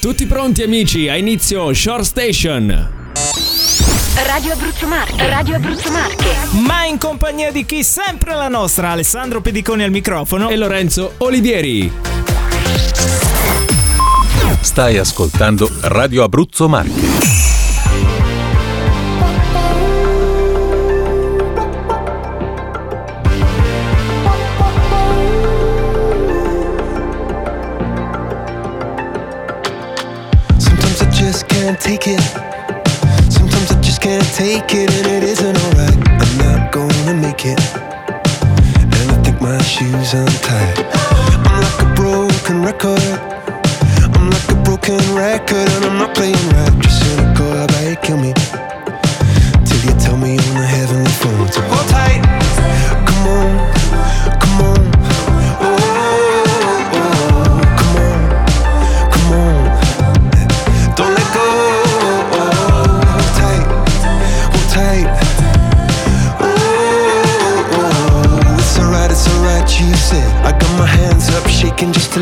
Tutti pronti amici, a inizio Short Station. Radio Abruzzo Marche, Radio Abruzzo Marche. Ma in compagnia di chi? Sempre la nostra, Alessandro Pediconi al microfono. E Lorenzo Olivieri. Stai ascoltando Radio Abruzzo Marche. Can't take it. Sometimes I just can't take it, and it isn't alright. I'm not gonna make it. And I think my shoes untied. I'm like a broken record. I'm like a broken record, and I'm not playing right. Just cynical, I bet kill me.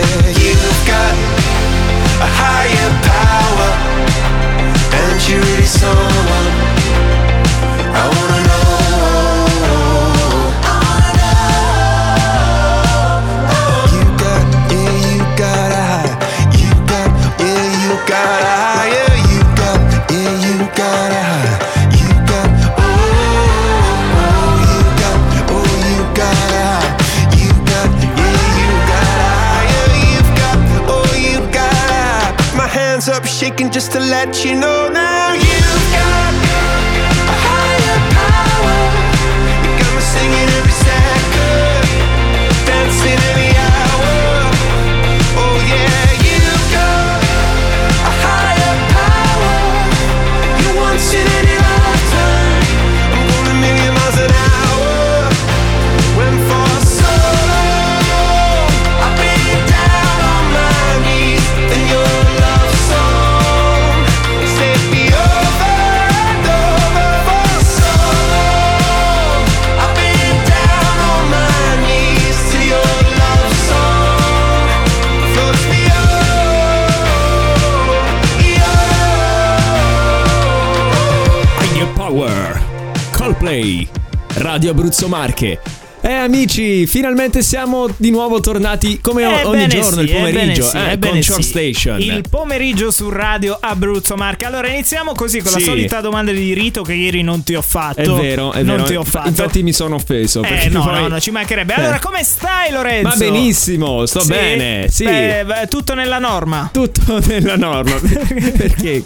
You've got a higher power. And you're really someone let you know Coldplay. Radio Abruzzo Marche. Eh amici, finalmente siamo di nuovo tornati come o- ogni giorno sì, il pomeriggio ebbene sì, eh, ebbene con Short sì. Station. Il pomeriggio su Radio Abruzzo Marche. Allora iniziamo così con la solita domanda di rito che ieri non ti ho fatto. È vero, è non vero. ti ho fatto. Infatti mi sono offeso. eh no, poi- no, no, ci mancherebbe. Eh. Allora come stai Lorenzo? Va benissimo, sto bene. Sì. Beh, beh, tutto nella norma. Tutto nella norma. Perché?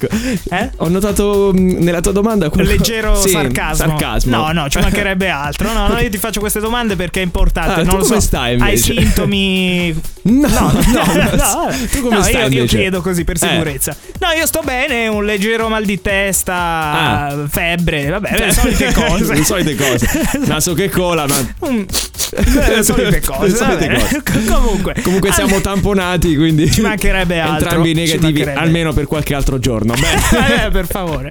Eh? Ho notato mh, nella tua domanda qualcosa- Leggero sarcasmo. sarcasmo. No, no, ci mancherebbe altro. No, no, io ti faccio queste domande perché è importante. Ah, non lo so. stai Hai invece? sintomi. No, No, no, no, tu come no, stai io, io chiedo così per Eh. sicurezza. No, io sto bene, un leggero mal di testa, Ah. febbre, vabbè, le solite cose. le solite cose. Naso che cola, ma Mm, le solite cose. Le solite vabbè. cose. Comunque, Comunque siamo tamponati, quindi Ci mancherebbe altro, Entrambi negativi almeno per qualche altro giorno. Bene. Eh, per favore.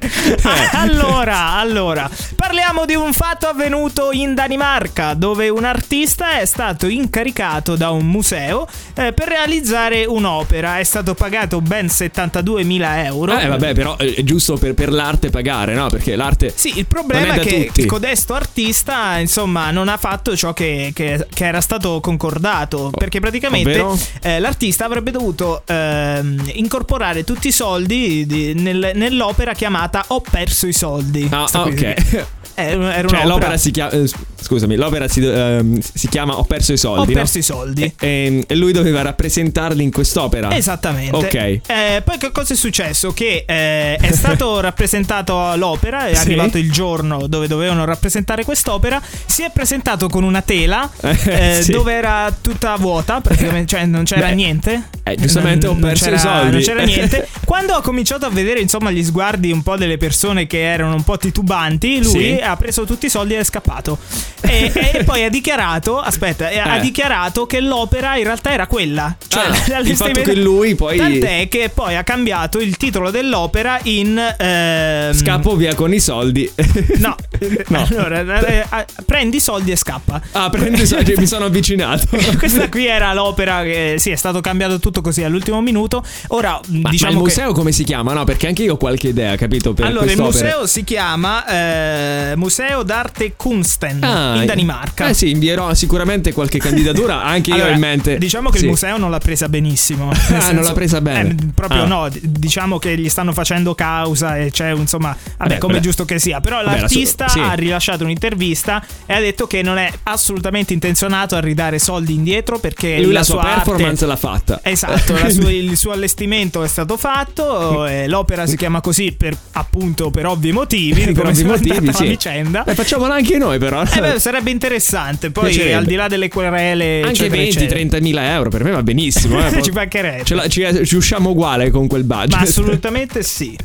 Allora, allora, parliamo di un fatto avvenuto in Danimarca, dove un artista è stato incaricato da un museo eh, per realizzare un'opera. È stato pagato ben 72.000 euro. Eh, vabbè, però è giusto per, per l'arte pagare, no? Perché l'arte. Sì, il problema è, è che tutti. codesto artista, insomma, non ha fatto ciò che, che- che era stato concordato. Perché praticamente eh, l'artista avrebbe dovuto ehm, incorporare tutti i soldi di- nel- nell'opera chiamata Ho perso i soldi. Ah, ah, ok. Era, era Cioè, l'opera si chiama. eh, scusami, l'opera si, ehm, si chiama Ho perso i Ho soldi. no? perso i soldi. E, e- lui doveva rappresentarli in quest'opera. Esattamente. Ok. Eh, poi che cosa è successo? Che eh, è stato rappresentato l'opera, è Sì. arrivato il giorno dove dovevano rappresentare quest'opera, si è presentato con una tela Eh, eh, sì. dove era tutta vuota, praticamente, cioè non c'era Beh, niente. eh, giustamente Non- ho perso i soldi. Non c'era niente. Quando ho cominciato a vedere insomma gli sguardi un po' delle persone che erano un po' titubanti, lui Sì. Ha preso tutti i soldi e è scappato. E, e poi ha dichiarato, aspetta, eh, ha dichiarato che l'opera in realtà era quella. Cioè, Ah, il fatto che lui poi- Tant'è che poi ha cambiato il titolo dell'opera in. ehm, Scappo via con i soldi. No, No. allora eh, eh, prendi i soldi e scappa. Ah, prendo i soldi, mi sono avvicinato. Questa qui era l'opera che sì, è stato cambiato tutto così all'ultimo minuto. Ora Ma, diciamo ma il che museo come si chiama? No, perché anche io ho qualche idea, capito? Per allora, il museo si chiama eh, Museo d'arte Kunsten Ah, in Danimarca. Eh sì, invierò sicuramente qualche candidatura. Anche io Allora, ho in mente. Diciamo che Sì. il museo non l'ha presa benissimo. Ah, non senso- l'ha presa bene. eh, proprio Ah. no. Diciamo che gli stanno facendo causa e c'è, insomma, vabbè, come giusto che sia. Però Vabbè, la l'artista sua- sì. ha rilasciato un'intervista e ha detto che non è assolutamente intenzionato a ridare soldi indietro perché Lui la, la sua, sua arte- performance l'ha fatta. Esatto, la sua- il suo allestimento è stato fatto, l'opera si chiama così per appunto per ovvi motivi, per ovvi motivi, sì. Vicenda. Beh, facciamolo anche noi, però. Eh beh, sarebbe interessante. Poi, al di là delle querele, anche eccetera, 20-30 mila euro per me va benissimo. Eh. ci mancherebbe. ce la- ci, ci usciamo uguale con quel budget. Ma assolutamente sì.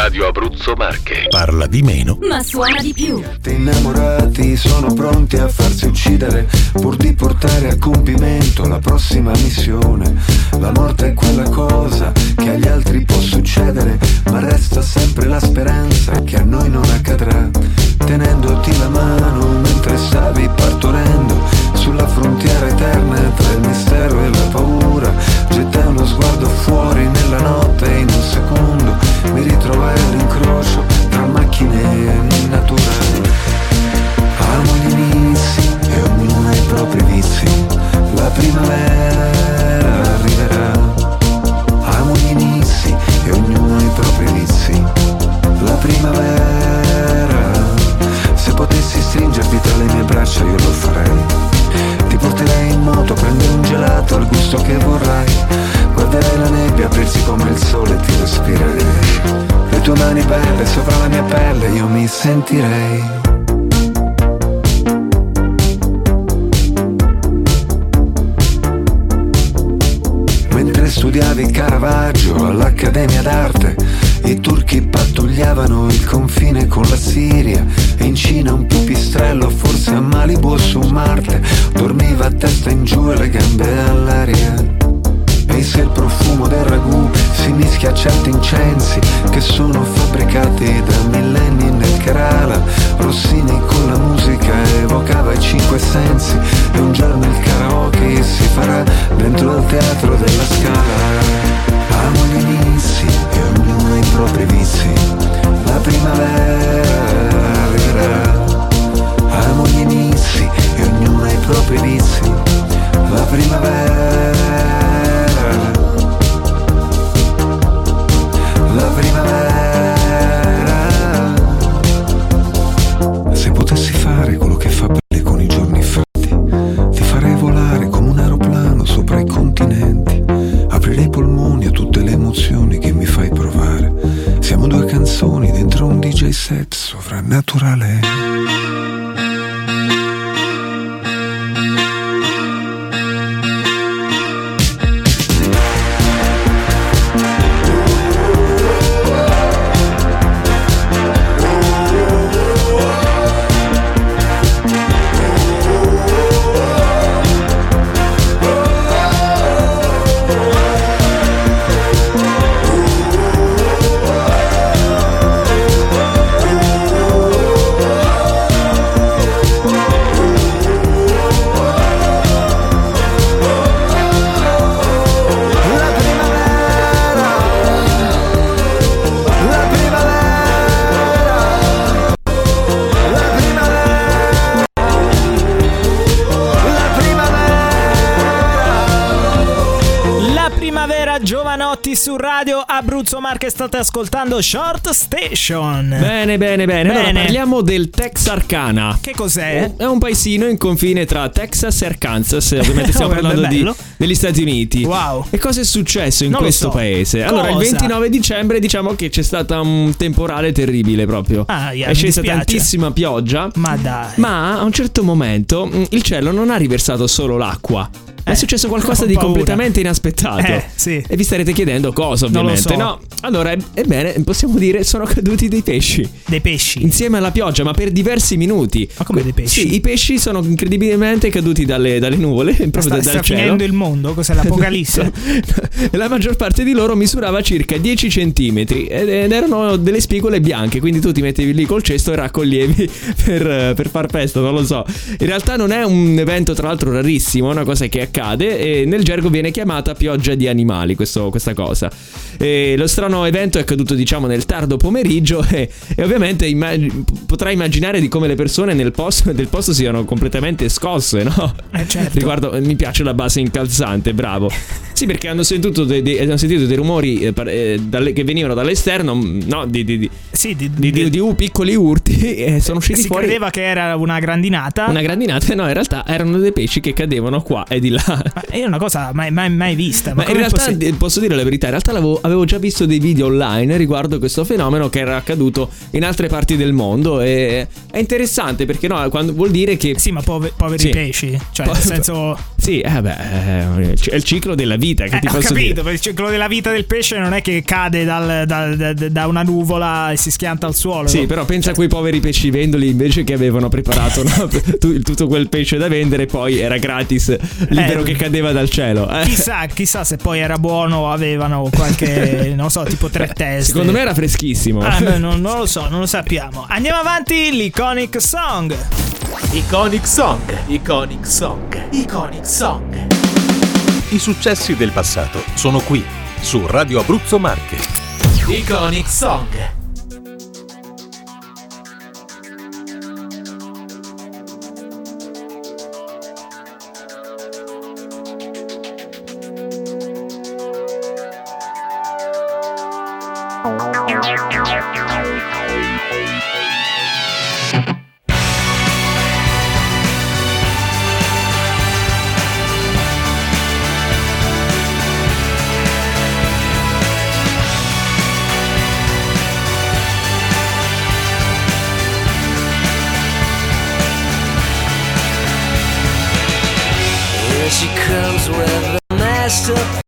Radio Abruzzo Marche. Parla di meno Ma suona di più. Innamorati sono pronti a farsi uccidere pur di portare a compimento la prossima missione. La morte è quella cosa che agli altri può succedere, ma resta sempre la speranza che a noi non accadrà. Tenendoti la mano mentre stavi partorendo sulla frontiera eterna tra il mistero e la paura. Gettai uno sguardo fuori nella notte e in un secondo mi ritrovai all'incrocio tra macchine e natura. Tue mani belle sopra la mia pelle io mi sentirei. Mentre studiavi Caravaggio all'Accademia d'Arte, i turchi pattugliavano il confine con la Siria e in Cina un pipistrello, forse a Malibu su Marte, dormiva a testa in giù e le gambe all'aria. E se il profumo del ragù si mischia a certi incensi che sono fabbricati da millenni nel Kerala, Rossini con la musica evocava i cinque sensi e un giorno il karaoke si farà dentro al teatro della scala. Amo gli inizi e ognuno ha i propri vizi, la primavera arriverà. Amo gli inizi e ognuno ha i propri vizi, la primavera. La primavera. Giovanotti su Radio Abruzzo Marche state ascoltando Short Station. Bene, bene, bene. Allora Bene. parliamo del Texarkana. Che cos'è? È un paesino in confine tra Texas e Arkansas, ovviamente stiamo Oh, parlando di, degli Stati Uniti. Wow. E cosa è successo in Non questo so. paese? Allora, il Cosa? 29 dicembre diciamo che c'è stato un temporale terribile proprio. Ah, yeah, è scesa tantissima pioggia. Ma dai. Ma a un certo momento mh, il cielo non ha riversato solo l'acqua. È successo qualcosa di completamente inaspettato. Eh, sì. E vi starete chiedendo cosa, ovviamente. so. No, allora, eb- ebbene, possiamo dire sono caduti dei pesci. Dei pesci. Insieme alla pioggia, ma per diversi minuti. Ma come dei pesci? Sì, i pesci sono incredibilmente caduti dalle, dalle nuvole, proprio sta da- sta dal cielo. finendo il mondo? Cos'è l'apocalisse? La maggior parte di loro misurava circa 10 centimetri ed erano delle spigole bianche, quindi tu ti mettevi lì col cesto e raccoglievi per, per far festa, non lo so. In realtà non è un evento tra l'altro rarissimo, è una cosa che accade e nel gergo viene chiamata pioggia di animali questo- questa cosa. E lo strano evento è accaduto diciamo nel tardo pomeriggio e, e ovviamente immag- potrai immaginare di come le persone nel posto, del posto siano completamente scosse, no? Eh, certo. Riguardo, mi piace la base incalzante, bravo. Sì, perché hanno sentito dei, dei- hanno sentito dei rumori eh, eh, dalle- che venivano dall'esterno, no, di, di- di- Sì, di, di- di- di u- piccoli urti e sono usciti si fuori credeva che era una grandinata. una grandinata. No, in realtà erano dei pesci che cadevano qua e di là. Ma è una cosa mai, mai, mai vista. Ma, Ma in realtà possi- eh, posso dire la verità, in realtà avevo già visto dei video online riguardo questo fenomeno che era accaduto in altre parti del mondo e è interessante perché no, quando, vuol dire che Sì, ma pove- poveri Sì. pesci. Cioè, Po- nel senso. Sì, eh beh, eh, è il ciclo della vita che Eh, ti ho posso capito, dire. perché il ciclo della vita del pesce non è che cade dal- dal- da, da una nuvola e si schianta al suolo. Sì, però pensa a quei poveri pescivendoli invece che avevano preparato no, tu- tutto quel pesce da vendere, poi era gratis, libero Eh, che cadeva dal cielo. eh. Chissà, chissà se poi era buono o avevano qualche, non so, tipo tre teste. Secondo me era freschissimo. Ah, beh, non, non lo so, non lo sappiamo. Andiamo avanti, l'iconic song. Iconic Song, Iconic Song, Iconic Song. I successi del passato sono qui, su Radio Abruzzo Marche. Iconic Song. With a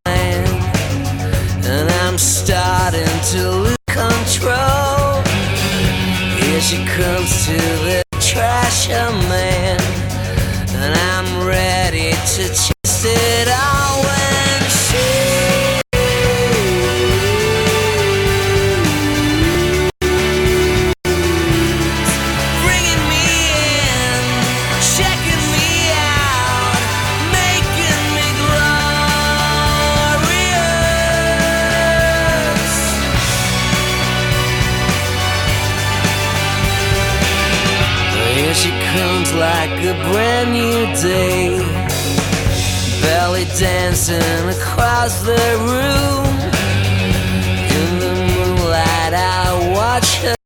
dancing across the room. In the moonlight, I watch her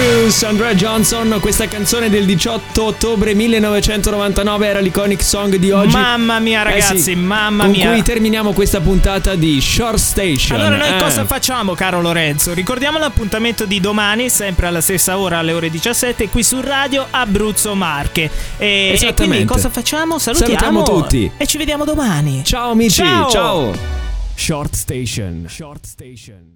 Darius, Andrea Johnson. Questa canzone del 18 ottobre 1999 era l'iconic song di oggi. Mamma mia, Eh ragazzi, sì, mamma con mia. cui terminiamo questa puntata di Short Station. Allora noi Eh. cosa facciamo caro Lorenzo? Ricordiamo l'appuntamento di domani, sempre alla stessa ora alle ore 17 qui su Radio Abruzzo Marche. E, e quindi cosa facciamo? Salutiamo, Salutiamo tutti. E ci vediamo domani. Ciao amici, Ciao. ciao. Short Station. Short Station.